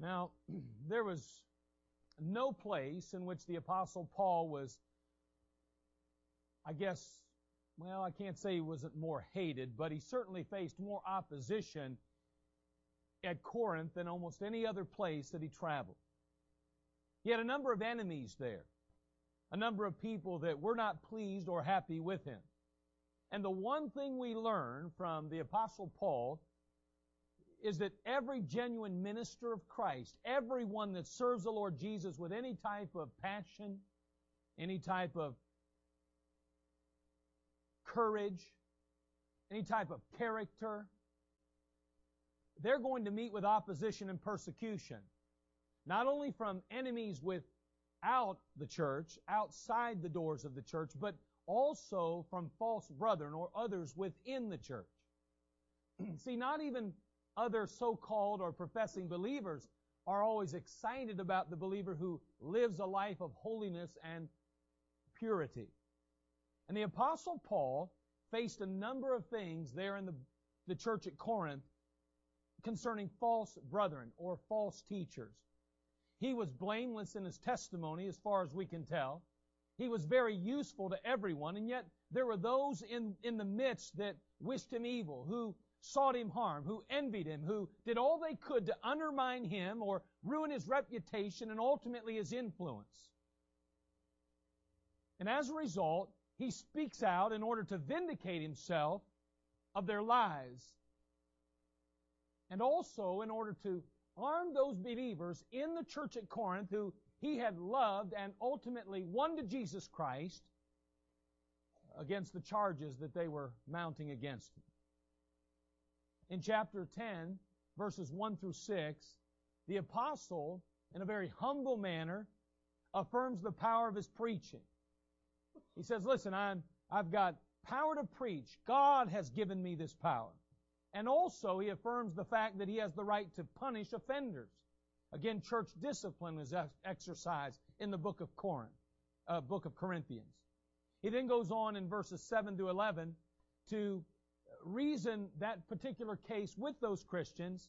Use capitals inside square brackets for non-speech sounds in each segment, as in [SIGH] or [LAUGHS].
Now, [CLEARS THROAT] there was no place in which the Apostle Paul was, I guess, well, I can't say he wasn't more hated, but he certainly faced more opposition at Corinth than almost any other place that he traveled. He had a number of enemies there, a number of people that were not pleased or happy with him. And the one thing we learn from the Apostle Paul is that every genuine minister of Christ, everyone that serves the Lord Jesus with any type of passion, any type of courage, any type of character, they're going to meet with opposition and persecution. Not only from enemies without the church, outside the doors of the church, but also from false brethren or others within the church. [CLEARS THROAT] See, not even other so-called or professing believers are always excited about the believer who lives a life of holiness and purity. And the apostle Paul faced a number of things there in the, the church at Corinth concerning false brethren or false teachers. He was blameless in his testimony as far as we can tell. He was very useful to everyone, and yet there were those in, in the midst that wished him evil, who sought him harm, who envied him, who did all they could to undermine him or ruin his reputation and ultimately his influence. And as a result, he speaks out in order to vindicate himself of their lies. And also in order to arm those believers in the church at Corinth who he had loved and ultimately won to Jesus Christ against the charges that they were mounting against him in chapter 10, verses 1 through 6, the apostle, in a very humble manner, affirms the power of his preaching. He says, listen, I'm, I've got power to preach. God has given me this power. And also, he affirms the fact that he has the right to punish offenders. Again, church discipline is exercised in the book of Corinth, uh, book of Corinthians. He then goes on in verses 7 to 11 to reason that particular case with those Christians.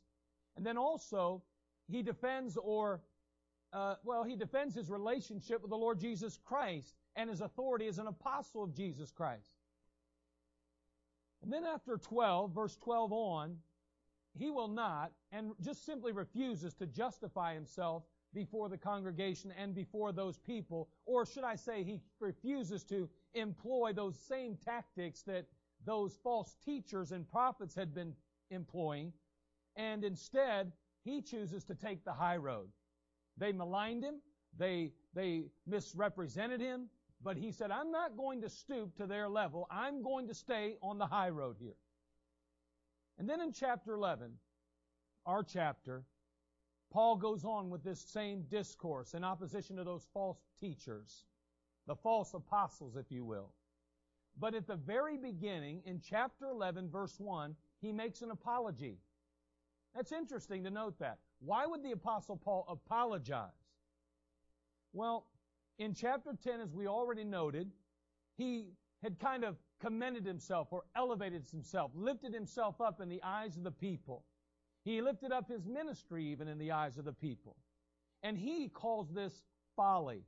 And then also, he defends or, uh, well, he defends his relationship with the Lord Jesus Christ and his authority as an apostle of Jesus Christ. And then after 12, verse 12 on, he will not and just simply refuses to justify himself before the congregation and before those people, or should I say he refuses to employ those same tactics that those false teachers and prophets had been employing, and instead he chooses to take the high road. They maligned him, they, they misrepresented him, but he said, I'm not going to stoop to their level. I'm going to stay on the high road here. And then in chapter 11, our chapter, Paul goes on with this same discourse in opposition to those false teachers, the false apostles, if you will. But at the very beginning, in chapter 11, verse 1, he makes an apology. That's interesting to note that. Why would the apostle Paul apologize? Well, in chapter 10, as we already noted, he had kind of commended himself or elevated himself, lifted himself up in the eyes of the people. He lifted up his ministry even in the eyes of the people. And he calls this folly.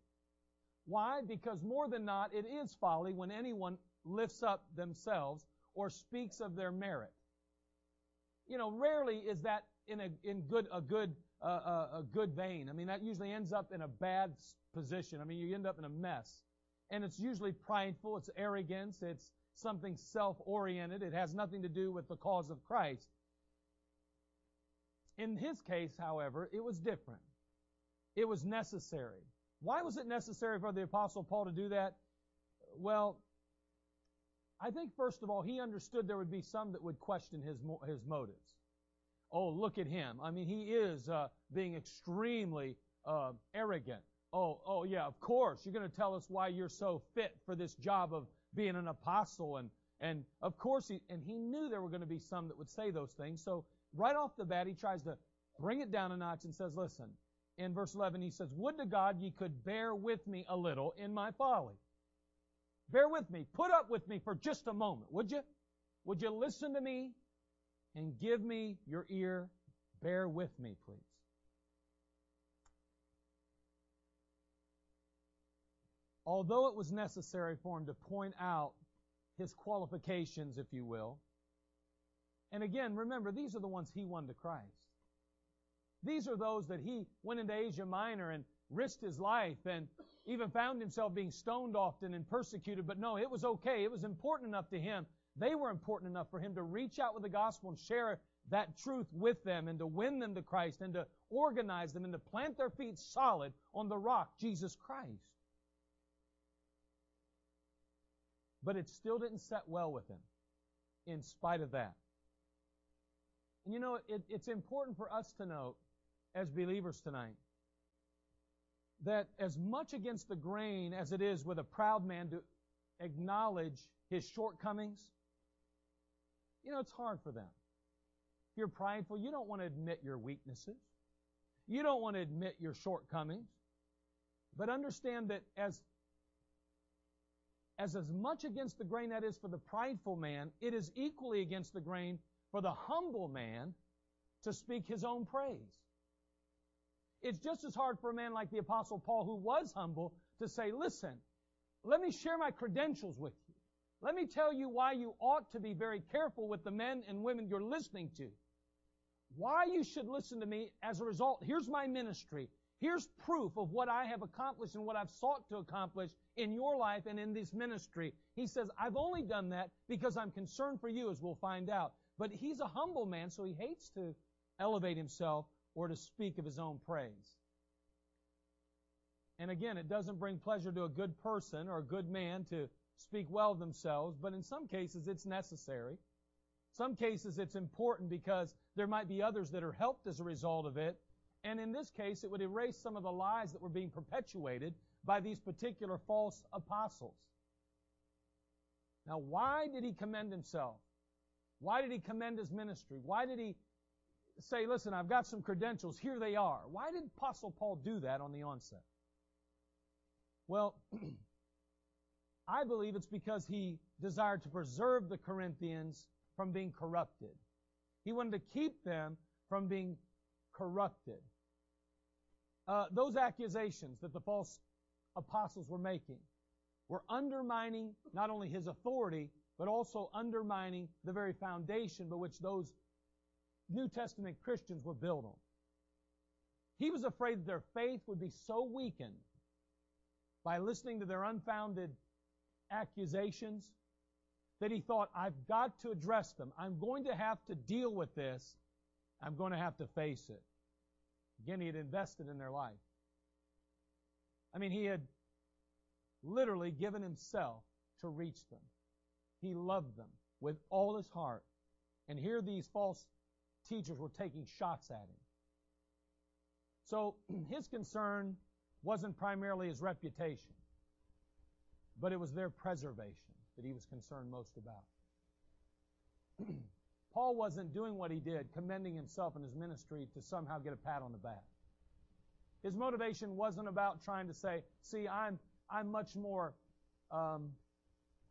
Why? Because more than not, it is folly when anyone lifts up themselves or speaks of their merit. You know, rarely is that in a in good a good uh, uh, a good vein. I mean, that usually ends up in a bad position. I mean, you end up in a mess, and it's usually prideful. It's arrogance. It's something self-oriented. It has nothing to do with the cause of Christ. In his case, however, it was different. It was necessary. Why was it necessary for the apostle Paul to do that? Well, I think first of all, he understood there would be some that would question his his motives. Oh, look at him. I mean, he is uh, being extremely uh, arrogant. Oh, oh yeah, of course. You're going to tell us why you're so fit for this job of being an apostle, and and of course, he and he knew there were going to be some that would say those things. So right off the bat, he tries to bring it down a notch and says, "Listen." In verse 11, he says, "Would to God ye could bear with me a little in my folly." Bear with me. Put up with me for just a moment, would you? Would you listen to me and give me your ear? Bear with me, please. Although it was necessary for him to point out his qualifications, if you will, and again, remember, these are the ones he won to Christ. These are those that he went into Asia Minor and risked his life and even found himself being stoned often and persecuted. But no, it was okay. It was important enough to him. They were important enough for him to reach out with the gospel and share that truth with them and to win them to Christ and to organize them and to plant their feet solid on the rock, Jesus Christ. But it still didn't set well with him in spite of that. And you know, it, it's important for us to note as believers tonight that as much against the grain as it is with a proud man to acknowledge his shortcomings, you know, it's hard for them. If you're prideful, you don't want to admit your weaknesses. You don't want to admit your shortcomings. But understand that as as as much against the grain that is for the prideful man, it is equally against the grain for the humble man to speak his own praise. It's just as hard for a man like the Apostle Paul, who was humble, to say, listen, let me share my credentials with you. Let me tell you why you ought to be very careful with the men and women you're listening to. Why you should listen to me as a result. Here's my ministry. Here's proof of what I have accomplished and what I've sought to accomplish in your life and in this ministry. He says, I've only done that because I'm concerned for you, as we'll find out. But he's a humble man, so he hates to elevate himself or to speak of his own praise. And again, it doesn't bring pleasure to a good person or a good man to speak well of themselves, but in some cases it's necessary. Some cases it's important because there might be others that are helped as a result of it. And in this case, it would erase some of the lies that were being perpetuated by these particular false apostles. Now, why did he commend himself? Why did he commend his ministry? Why did he say, listen, I've got some credentials, here they are. Why did Apostle Paul do that on the onset? Well, [CLEARS THROAT] I believe it's because he desired to preserve the Corinthians from being corrupted. He wanted to keep them from being corrupted. Uh, those accusations that the false apostles were making were undermining not only his authority, but also undermining the very foundation by which those New Testament Christians were built on. He was afraid that their faith would be so weakened by listening to their unfounded accusations that he thought, I've got to address them. I'm going to have to deal with this. I'm going to have to face it. Again, he had invested in their life. I mean, he had literally given himself to reach them. He loved them with all his heart. And here these false teachers were taking shots at him. So [CLEARS THROAT] his concern wasn't primarily his reputation, but it was their preservation that he was concerned most about. [CLEARS THROAT] Paul wasn't doing what he did, commending himself and his ministry to somehow get a pat on the back. His motivation wasn't about trying to say, see, I'm, I'm much more um,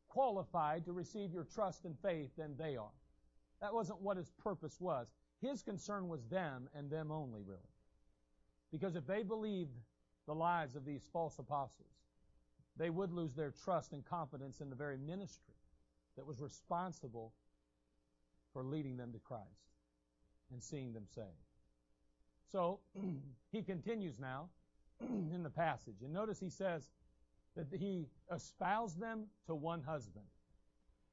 qualified to receive your trust and faith than they are. That wasn't what his purpose was. His concern was them and them only, really. Because if they believed the lies of these false apostles, they would lose their trust and confidence in the very ministry that was responsible for leading them to Christ and seeing them saved. So [CLEARS THROAT] he continues now [CLEARS THROAT] in the passage. And notice he says that he espoused them to one husband.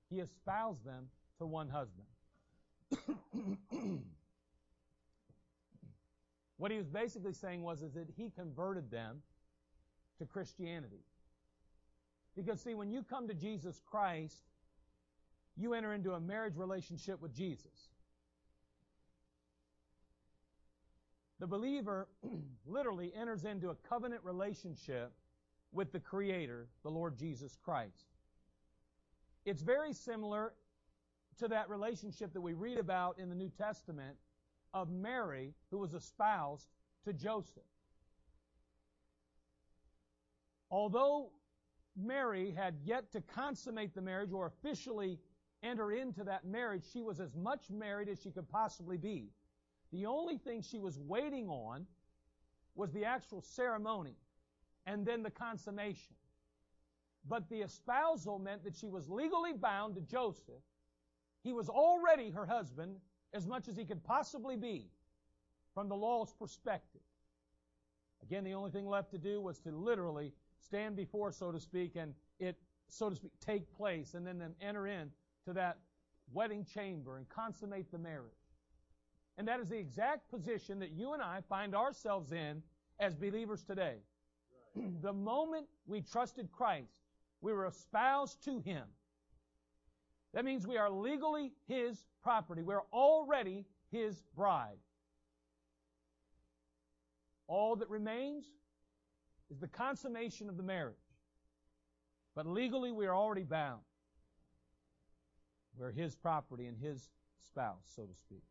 He espoused them to one husband. [COUGHS] what he was basically saying was is that he converted them to Christianity. Because see, when you come to Jesus Christ, you enter into a marriage relationship with Jesus. The believer [COUGHS] literally enters into a covenant relationship with the Creator, the Lord Jesus Christ. It's very similar to that relationship that we read about in the New Testament of Mary, who was espoused to Joseph. Although Mary had yet to consummate the marriage or officially enter into that marriage, she was as much married as she could possibly be. The only thing she was waiting on was the actual ceremony and then the consummation. but the espousal meant that she was legally bound to Joseph. He was already her husband as much as he could possibly be from the law's perspective. Again, the only thing left to do was to literally stand before, so to speak, and it, so to speak, take place, and then, then enter in to that wedding chamber and consummate the marriage. And that is the exact position that you and I find ourselves in as believers today. Right. [CLEARS THROAT] the moment we trusted Christ, we were espoused to Him. That means we are legally His property. We're already His bride. All that remains is the consummation of the marriage. But legally, we are already bound. We're His property and His spouse, so to speak.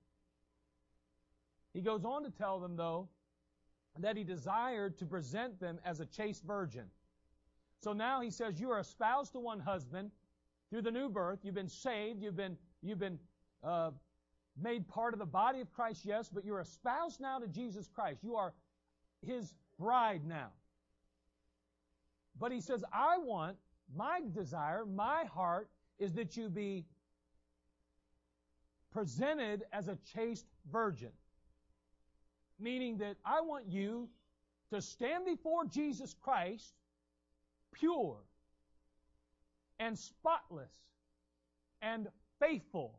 He goes on to tell them, though, that He desired to present them as a chaste virgin. So now He says, You are espoused to one husband through the new birth. You've been saved. You've been, you've been uh, made part of the body of Christ, yes, but you're espoused now to Jesus Christ. You are His bride now. But He says, I want, my desire, my heart, is that you be presented as a chaste virgin. Meaning that I want you to stand before Jesus Christ pure and spotless and faithful.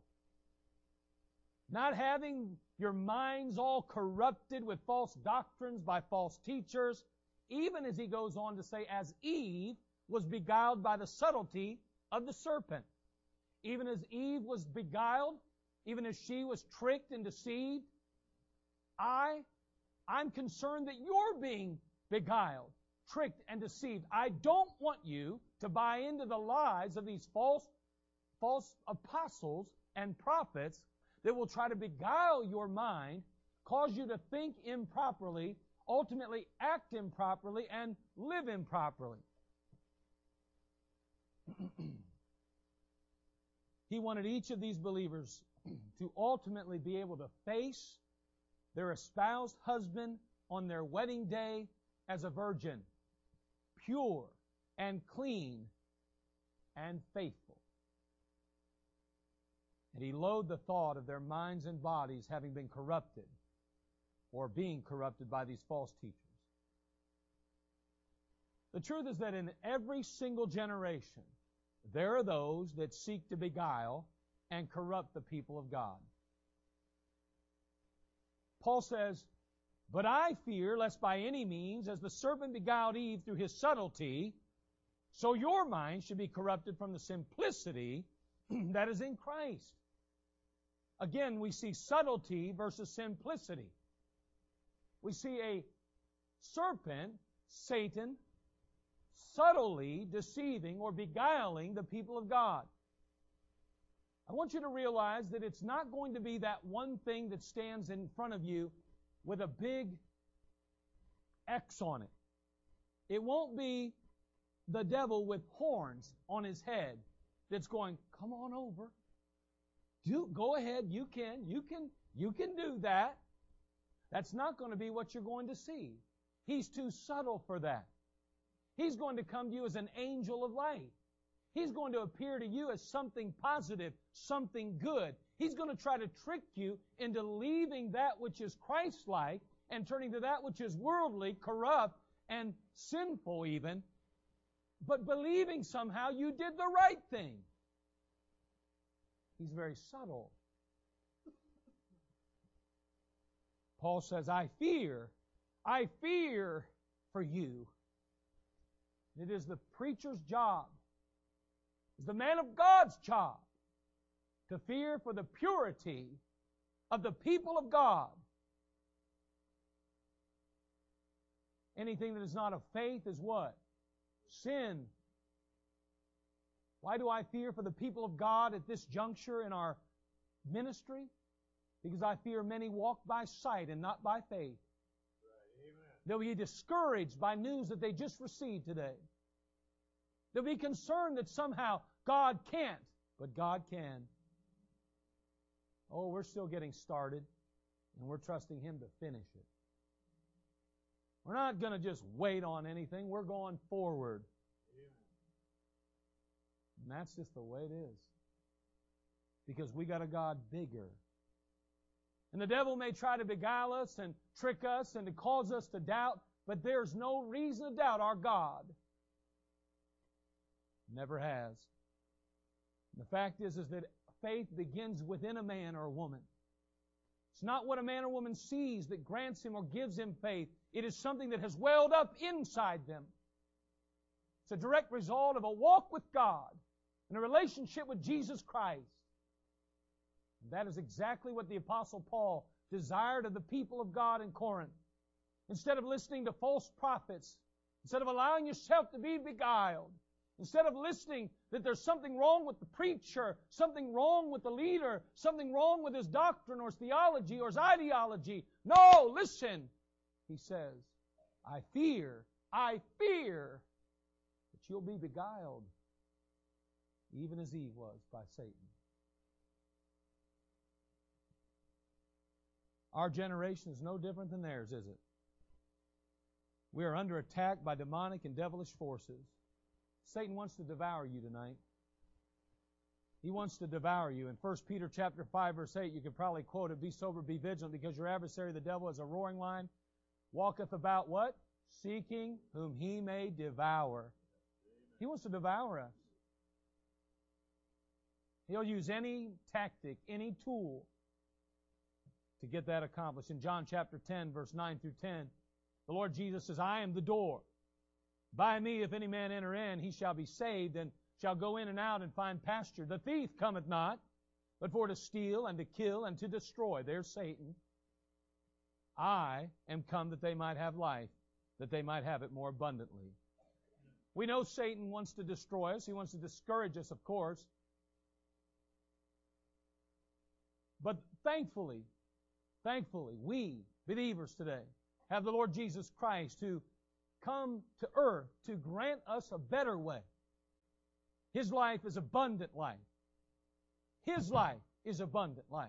Not having your minds all corrupted with false doctrines by false teachers, even as he goes on to say, as Eve was beguiled by the subtlety of the serpent. Even as Eve was beguiled even as she was tricked and deceived. I, I'm concerned that you're being beguiled, tricked, and deceived. I don't want you to buy into the lies of these false, false apostles and prophets that will try to beguile your mind, cause you to think improperly, ultimately act improperly, and live improperly. [CLEARS THROAT] he wanted each of these believers to ultimately be able to face their espoused husband on their wedding day as a virgin, pure and clean and faithful. And he loathed the thought of their minds and bodies having been corrupted or being corrupted by these false teachers. The truth is that in every single generation, there are those that seek to beguile and corrupt the people of God. Paul says, But I fear lest by any means, as the serpent beguiled Eve through his subtlety, so your mind should be corrupted from the simplicity [CLEARS THROAT] that is in Christ. Again, we see subtlety versus simplicity. We see a serpent, Satan, subtly deceiving or beguiling the people of God. I want you to realize that it's not going to be that one thing that stands in front of you with a big X on it. It won't be the devil with horns on his head that's going, come on over. Do, go ahead, you can, you can, you can do that. That's not going to be what you're going to see. He's too subtle for that. He's going to come to you as an angel of light. He's going to appear to you as something positive, something good. He's going to try to trick you into leaving that which is Christ-like and turning to that which is worldly, corrupt, and sinful even, but believing somehow you did the right thing. He's very subtle. Paul says, I fear, I fear for you. It is the preacher's job it's the man of God's job to fear for the purity of the people of God. Anything that is not of faith is what? Sin. Why do I fear for the people of God at this juncture in our ministry? Because I fear many walk by sight and not by faith. They'll be discouraged by news that they just received today. They'll be concerned that somehow God can't, but God can. Oh, we're still getting started, and we're trusting Him to finish it. We're not going to just wait on anything. We're going forward. And that's just the way it is. Because we got a God bigger. And the devil may try to beguile us and trick us and to cause us to doubt, but there's no reason to doubt our God. Never has. And the fact is, is that faith begins within a man or a woman. It's not what a man or woman sees that grants him or gives him faith. It is something that has welled up inside them. It's a direct result of a walk with God and a relationship with Jesus Christ. And that is exactly what the Apostle Paul desired of the people of God in Corinth. Instead of listening to false prophets, instead of allowing yourself to be beguiled, Instead of listening that there's something wrong with the preacher, something wrong with the leader, something wrong with his doctrine or his theology or his ideology. No, listen. He says, I fear, I fear that you'll be beguiled, even as Eve was by Satan. Our generation is no different than theirs, is it? We are under attack by demonic and devilish forces. Satan wants to devour you tonight. He wants to devour you. In 1 Peter chapter 5 verse 8, you could probably quote it, be sober, be vigilant, because your adversary, the devil, is a roaring lion, walketh about what? Seeking whom he may devour. He wants to devour us. He'll use any tactic, any tool to get that accomplished. In John chapter 10, verse 9 through 10, the Lord Jesus says, I am the door. By me, if any man enter in, he shall be saved, and shall go in and out and find pasture. The thief cometh not, but for to steal and to kill and to destroy. There's Satan. I am come that they might have life, that they might have it more abundantly. We know Satan wants to destroy us. He wants to discourage us, of course. But thankfully, thankfully, we, believers today, have the Lord Jesus Christ who come to earth to grant us a better way. His life is abundant life. His life is abundant life.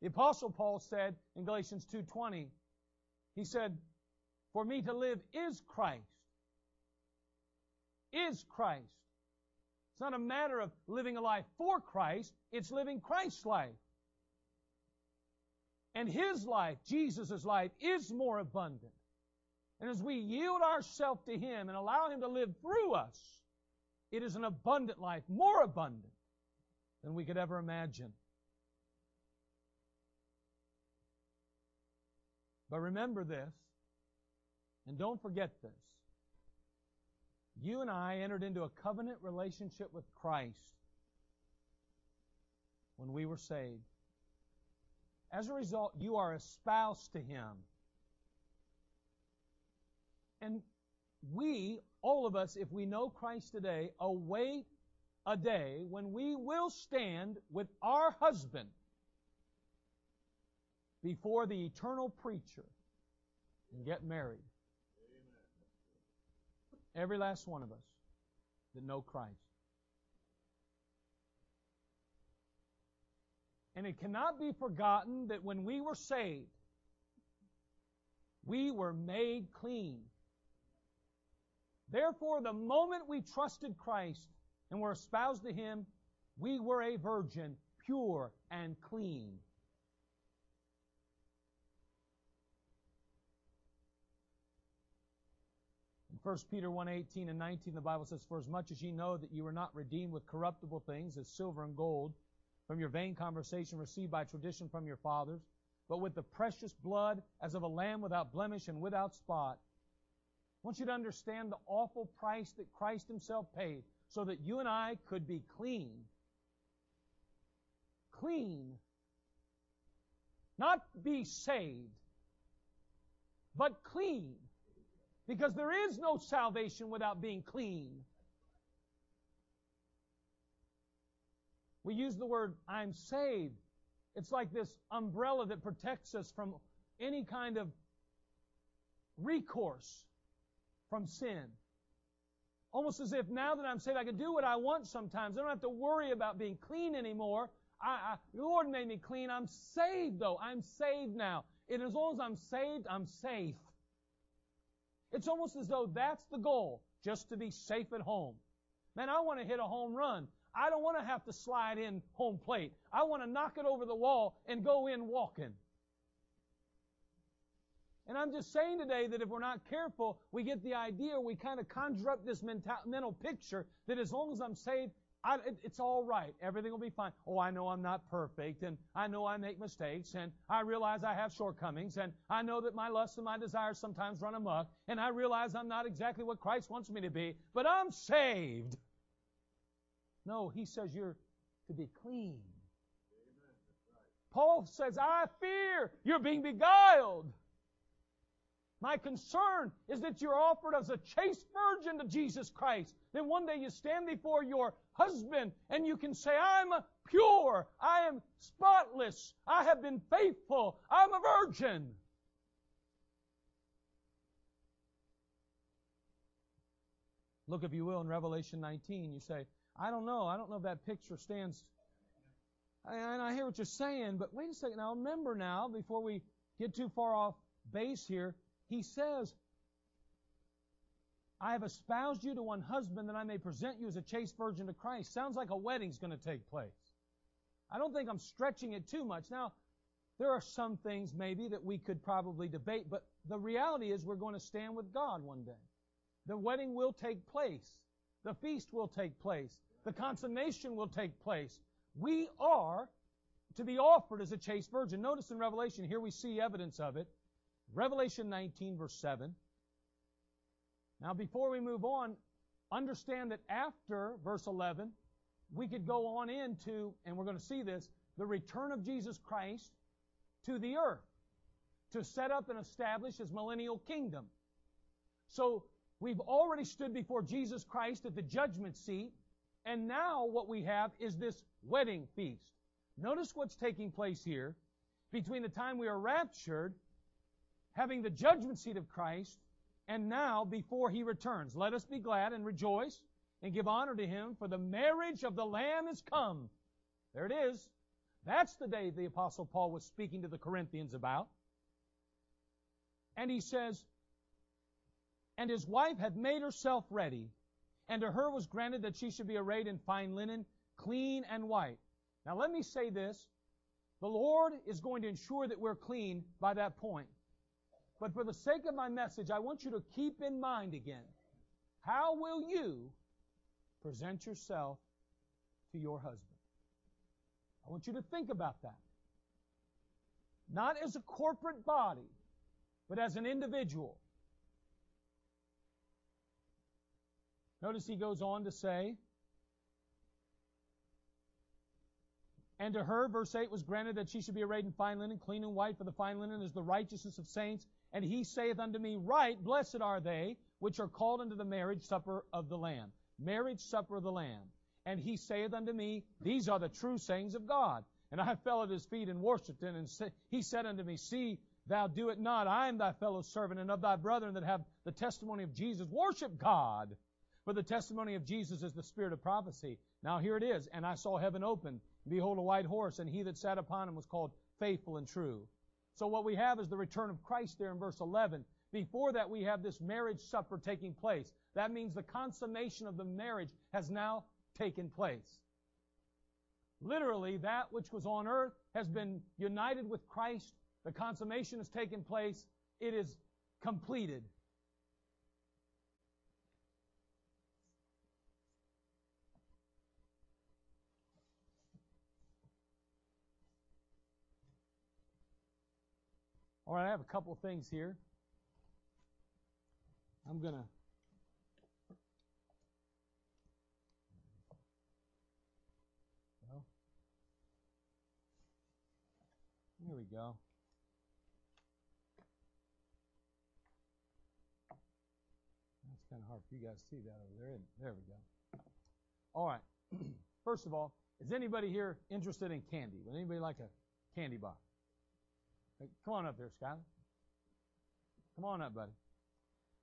The apostle Paul said in Galatians 2:20, he said, "For me to live is Christ." Is Christ. It's not a matter of living a life for Christ, it's living Christ's life. And his life, Jesus' life, is more abundant. And as we yield ourselves to Him and allow Him to live through us, it is an abundant life, more abundant than we could ever imagine. But remember this, and don't forget this. You and I entered into a covenant relationship with Christ when we were saved. As a result, you are espoused to Him. And we, all of us, if we know Christ today, await a day when we will stand with our husband before the eternal preacher and get married. Every last one of us that know Christ. And it cannot be forgotten that when we were saved, we were made clean. Therefore, the moment we trusted Christ and were espoused to Him, we were a virgin, pure and clean. In 1 Peter 1, 18 and 19, the Bible says, For as much as ye know that you were not redeemed with corruptible things, as silver and gold, from your vain conversation received by tradition from your fathers, but with the precious blood as of a lamb without blemish and without spot, I want you to understand the awful price that Christ Himself paid so that you and I could be clean. Clean. Not be saved, but clean. Because there is no salvation without being clean. We use the word, I'm saved. It's like this umbrella that protects us from any kind of recourse from sin. Almost as if now that I'm saved, I can do what I want sometimes. I don't have to worry about being clean anymore. I, I, the Lord made me clean. I'm saved, though. I'm saved now. And as long as I'm saved, I'm safe. It's almost as though that's the goal, just to be safe at home. Man, I want to hit a home run. I don't want to have to slide in home plate. I want to knock it over the wall and go in walking. And I'm just saying today that if we're not careful, we get the idea, we kind of conjure up this mental, mental picture that as long as I'm saved, I, it, it's all right. Everything will be fine. Oh, I know I'm not perfect, and I know I make mistakes, and I realize I have shortcomings, and I know that my lusts and my desires sometimes run amok, and I realize I'm not exactly what Christ wants me to be, but I'm saved. No, he says you're to be clean. Paul says, I fear you're being beguiled. My concern is that you're offered as a chaste virgin to Jesus Christ. Then one day you stand before your husband and you can say, I'm pure. I am spotless. I have been faithful. I'm a virgin. Look, if you will, in Revelation 19, you say, I don't know. I don't know if that picture stands. And I hear what you're saying, but wait a second. Now remember now, before we get too far off base here, he says, I have espoused you to one husband that I may present you as a chaste virgin to Christ. Sounds like a wedding's going to take place. I don't think I'm stretching it too much. Now, there are some things maybe that we could probably debate, but the reality is we're going to stand with God one day. The wedding will take place. The feast will take place. The consummation will take place. We are to be offered as a chaste virgin. Notice in Revelation, here we see evidence of it. Revelation 19, verse 7. Now, before we move on, understand that after verse 11, we could go on into, and we're going to see this, the return of Jesus Christ to the earth to set up and establish his millennial kingdom. So, we've already stood before Jesus Christ at the judgment seat, and now what we have is this wedding feast. Notice what's taking place here between the time we are raptured having the judgment seat of Christ, and now before he returns. Let us be glad and rejoice and give honor to him, for the marriage of the Lamb is come. There it is. That's the day the Apostle Paul was speaking to the Corinthians about. And he says, And his wife had made herself ready, and to her was granted that she should be arrayed in fine linen, clean and white. Now let me say this. The Lord is going to ensure that we're clean by that point. But for the sake of my message, I want you to keep in mind again how will you present yourself to your husband? I want you to think about that. Not as a corporate body, but as an individual. Notice he goes on to say, And to her, verse 8, was granted that she should be arrayed in fine linen, clean and white, for the fine linen is the righteousness of saints. And he saith unto me, Right, blessed are they which are called unto the marriage supper of the Lamb. Marriage supper of the Lamb. And he saith unto me, These are the true sayings of God. And I fell at his feet and worshipped him. And he said unto me, See, thou do it not. I am thy fellow servant and of thy brethren that have the testimony of Jesus. Worship God. For the testimony of Jesus is the spirit of prophecy. Now here it is. And I saw heaven open. Behold, a white horse, and he that sat upon him was called faithful and true. So what we have is the return of Christ there in verse 11. Before that, we have this marriage supper taking place. That means the consummation of the marriage has now taken place. Literally, that which was on earth has been united with Christ. The consummation has taken place. It is completed. All right, I have a couple things here. I'm going to. Well, here we go. That's kind of hard for you guys to see that over there. There we go. All right. [CLEARS THROAT] First of all, is anybody here interested in candy? Would anybody like a candy box? Come on up there, Skyler. Come on up, buddy.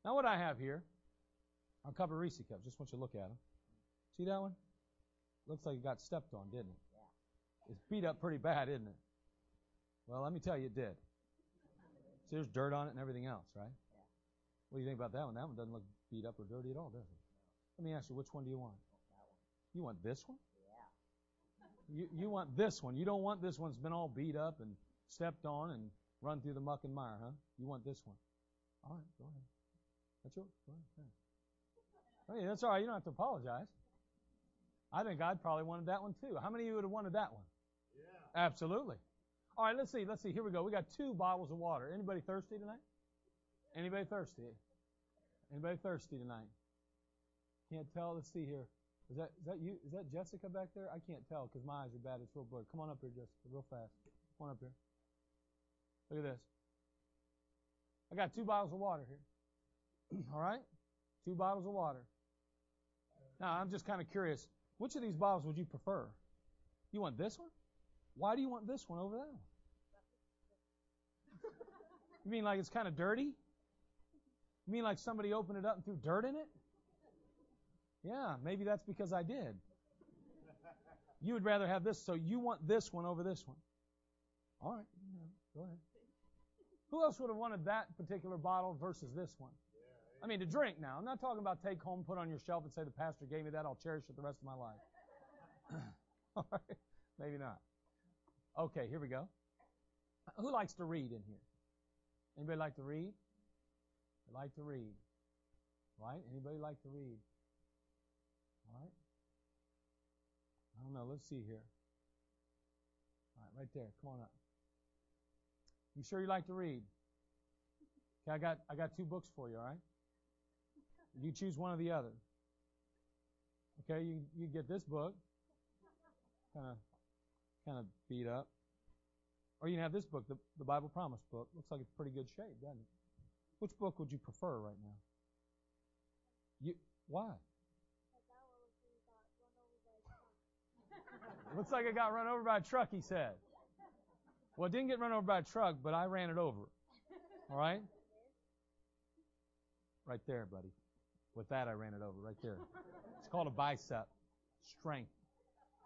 Now, what I have here are a couple of Reese cups. Just want you to look at them. See that one? Looks like it got stepped on, didn't it? Yeah. It's beat up pretty bad, isn't it? Well, let me tell you, it did. See, there's dirt on it and everything else, right? Yeah. What do you think about that one? That one doesn't look beat up or dirty at all, does it? No. Let me ask you, which one do you want? Oh, you want this one? Yeah. You, you want this one. You don't want this one that's been all beat up and stepped on and run through the muck and mire, huh? You want this one. All right, go ahead. That's yours. Go ahead. Mean, that's all right. You don't have to apologize. I think I'd probably wanted that one too. How many of you would have wanted that one? Yeah. Absolutely. All right, let's see. Let's see. Here we go. We got two bottles of water. Anybody thirsty tonight? Anybody thirsty? Anybody thirsty tonight? Can't tell. Let's see here. Is that is that you? Is that Jessica back there? I can't tell because my eyes are bad. It's real blurred. Come on up here, Jessica, real fast. Come on up here. Look at this. I got two bottles of water here. [CLEARS THROAT] All right, two bottles of water. Now I'm just kind of curious. Which of these bottles would you prefer? You want this one? Why do you want this one over that one? [LAUGHS] You mean like it's kind of dirty? You mean like somebody opened it up and threw dirt in it? Yeah, maybe that's because I did. You would rather have this, so you want this one over this one. All right, go ahead. Who else would have wanted that particular bottle versus this one? I mean, to drink now. I'm not talking about take home, put on your shelf, and say the pastor gave me that. I'll cherish it the rest of my life. [CLEARS THROAT] All right, maybe not. Okay, here we go. Who likes to read in here? Anybody like to read? Like to read. Right? Anybody like to read? All right. I don't know. Let's see here. All right, right there. Come on up. You sure you like to read? Okay, I got I got two books for you. All right. You choose one or the other. Okay, you you get this book, kind of kind of beat up, or you can have this book, the the Bible Promise book. Looks like it's pretty good shape, doesn't it? Which book would you prefer right now? You why? Looks like it got run over by a truck, he said. Well, it didn't get run over by a truck, but I ran it over. [LAUGHS] All right? Right there, buddy. With that, I ran it over right there. It's called a bicep. Strength.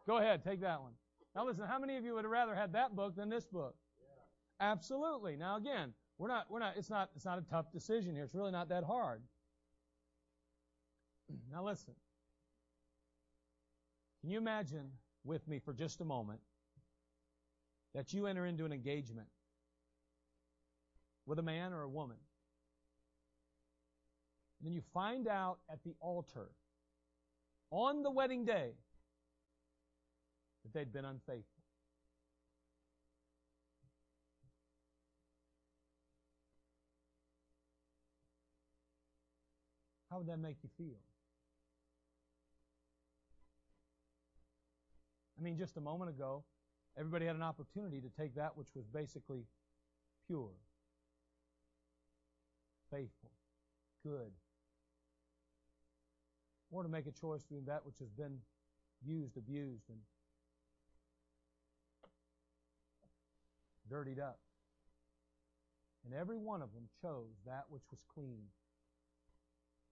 Go ahead, take that one. Now listen, how many of you would have rather had that book than this book? Absolutely. Now again, we're not, we're not, it's not, it's not a tough decision here. It's really not that hard. Now listen. Can you imagine with me for just a moment that you enter into an engagement with a man or a woman. And then you find out at the altar on the wedding day that they'd been unfaithful. How would that make you feel? I mean, just a moment ago, everybody had an opportunity to take that which was basically pure, faithful, good, or to make a choice between that which has been used, abused, and dirtied up. And every one of them chose that which was clean,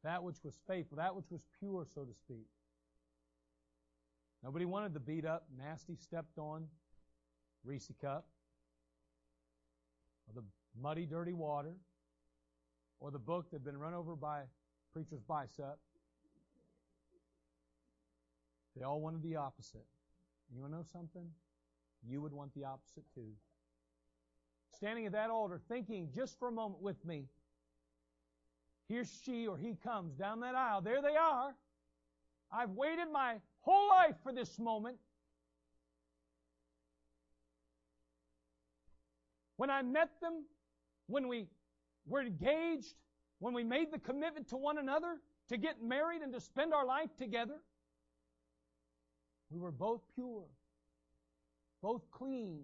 that which was faithful, that which was pure, so to speak. Nobody wanted the beat up, nasty, stepped on Reese cup, or the muddy, dirty water, or the book that had been run over by preacher's bicep. They all wanted the opposite. You want to know something? You would want the opposite too. Standing at that altar, thinking just for a moment with me, here she or he comes down that aisle. There they are. I've waited my whole life for this moment. When I met them, when we were engaged, when we made the commitment to one another to get married and to spend our life together, we were both pure, both clean.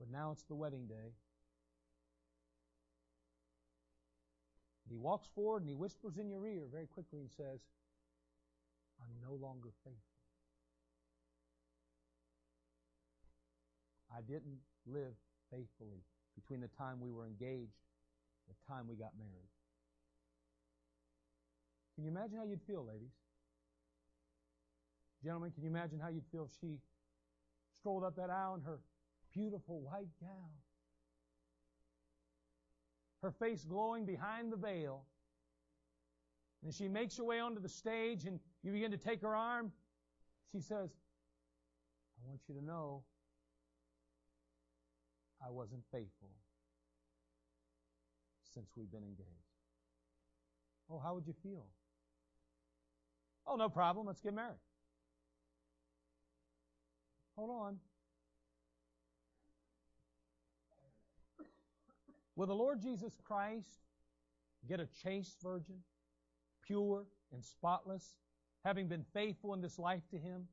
But now it's the wedding day. He walks forward and he whispers in your ear very quickly and says, I'm no longer faithful. I didn't live faithfully between the time we were engaged and the time we got married. Can you imagine how you'd feel, ladies? Gentlemen, can you imagine how you'd feel if she strolled up that aisle in her beautiful white gown? her face glowing behind the veil, And she makes her way onto the stage and you begin to take her arm. She says, I want you to know I wasn't faithful since we've been engaged. Oh, how would you feel? Oh, no problem. Let's get married. Hold on. Will the Lord Jesus Christ get a chaste virgin, pure and spotless, having been faithful in this life to Him?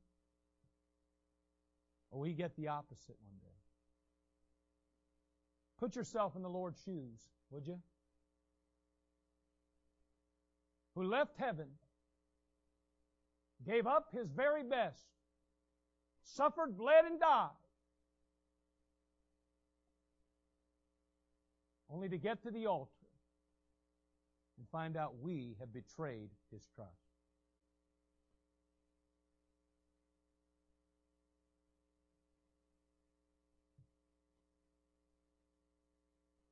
Or will He get the opposite one day? Put yourself in the Lord's shoes, would you? Who left heaven, gave up His very best, suffered, bled, and died only to get to the altar and find out we have betrayed his trust.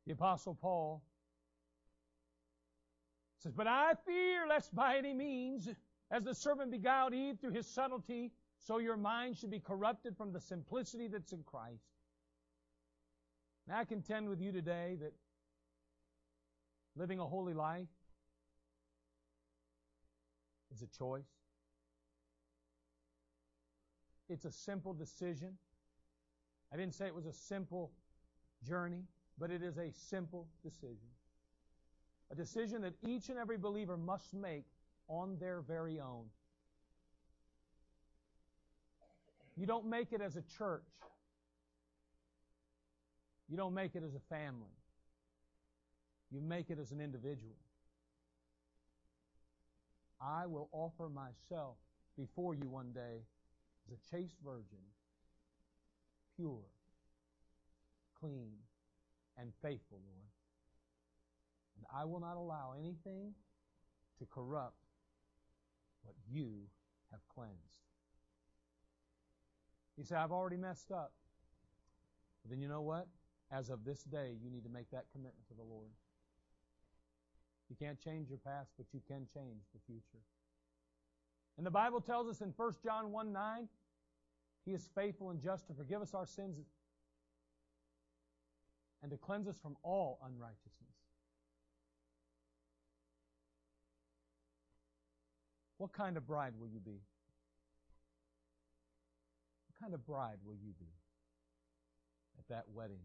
The Apostle Paul says, But I fear lest by any means, as the serpent beguiled Eve through his subtlety, so your mind should be corrupted from the simplicity that's in Christ. And I contend with you today that living a holy life is a choice. It's a simple decision. I didn't say it was a simple journey, but it is a simple decision. A decision that each and every believer must make on their very own. You don't make it as a church. You don't make it as a family. You make it as an individual. I will offer myself before you one day as a chaste virgin, pure, clean, and faithful, Lord. And I will not allow anything to corrupt what you have cleansed. You say, I've already messed up. then you know what? As of this day, you need to make that commitment to the Lord. You can't change your past, but you can change the future. And the Bible tells us in 1 John 1 9, He is faithful and just to forgive us our sins and to cleanse us from all unrighteousness. What kind of bride will you be? What kind of bride will you be at that wedding?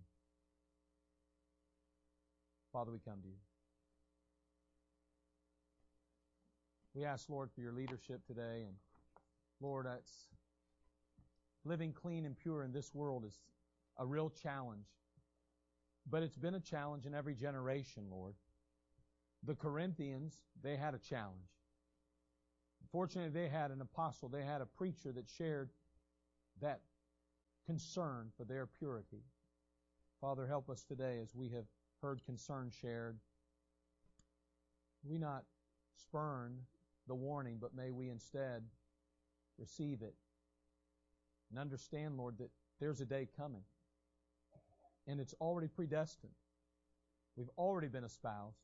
Father, we come to you. We ask, Lord, for your leadership today. And Lord, that's living clean and pure in this world is a real challenge. But it's been a challenge in every generation, Lord. The Corinthians, they had a challenge. Fortunately, they had an apostle, they had a preacher that shared that concern for their purity. Father, help us today as we have heard concern shared. We not spurn the warning, but may we instead receive it and understand, Lord, that there's a day coming. And it's already predestined. We've already been espoused.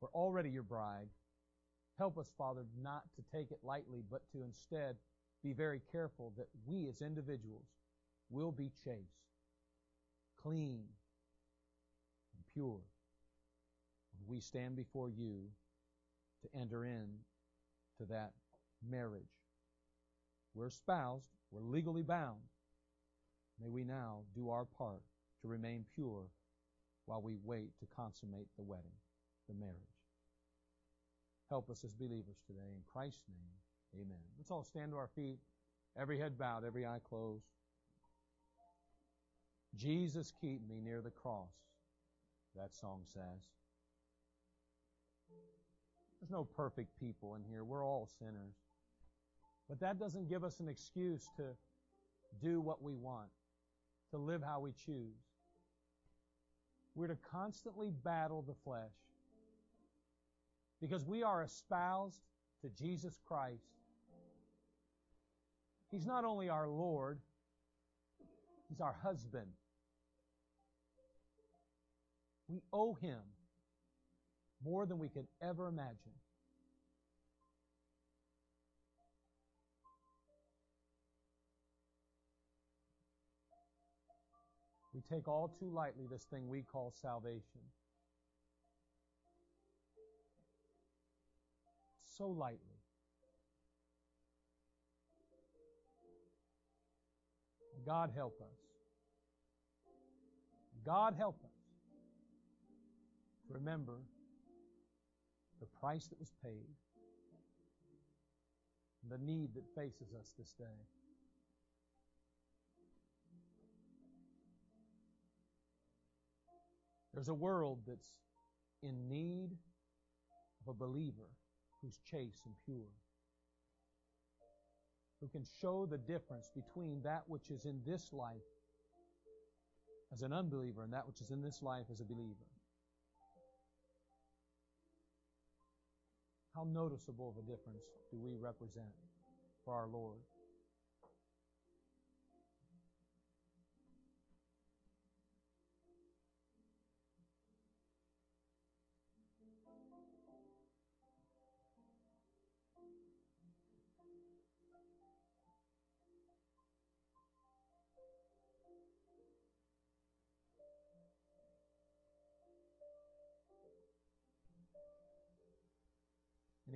We're already your bride. Help us, Father, not to take it lightly, but to instead be very careful that we as individuals will be chaste, clean, and pure. We stand before you to enter in to that marriage. We're espoused, we're legally bound. May we now do our part to remain pure while we wait to consummate the wedding, the marriage. Help us as believers today. In Christ's name, amen. Let's all stand to our feet, every head bowed, every eye closed. Jesus, keep me near the cross, that song says. There's no perfect people in here. We're all sinners. But that doesn't give us an excuse to do what we want, to live how we choose. We're to constantly battle the flesh because we are espoused to Jesus Christ. He's not only our Lord, He's our husband. We owe Him more than we could ever imagine. Take all too lightly this thing we call salvation. So lightly. God help us. God help us to remember the price that was paid, the need that faces us this day. There's a world that's in need of a believer who's chaste and pure, who can show the difference between that which is in this life as an unbeliever and that which is in this life as a believer. How noticeable of a difference do we represent for our Lord?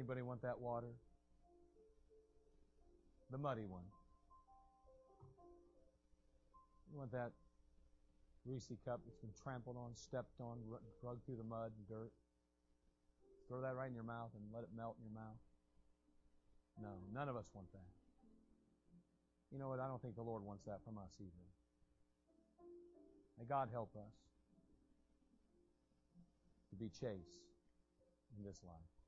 Anybody want that water? The muddy one. You want that greasy cup that's been trampled on, stepped on, drugged through the mud and dirt? Throw that right in your mouth and let it melt in your mouth. No, none of us want that. You know what? I don't think the Lord wants that from us either. May God help us to be chaste in this life.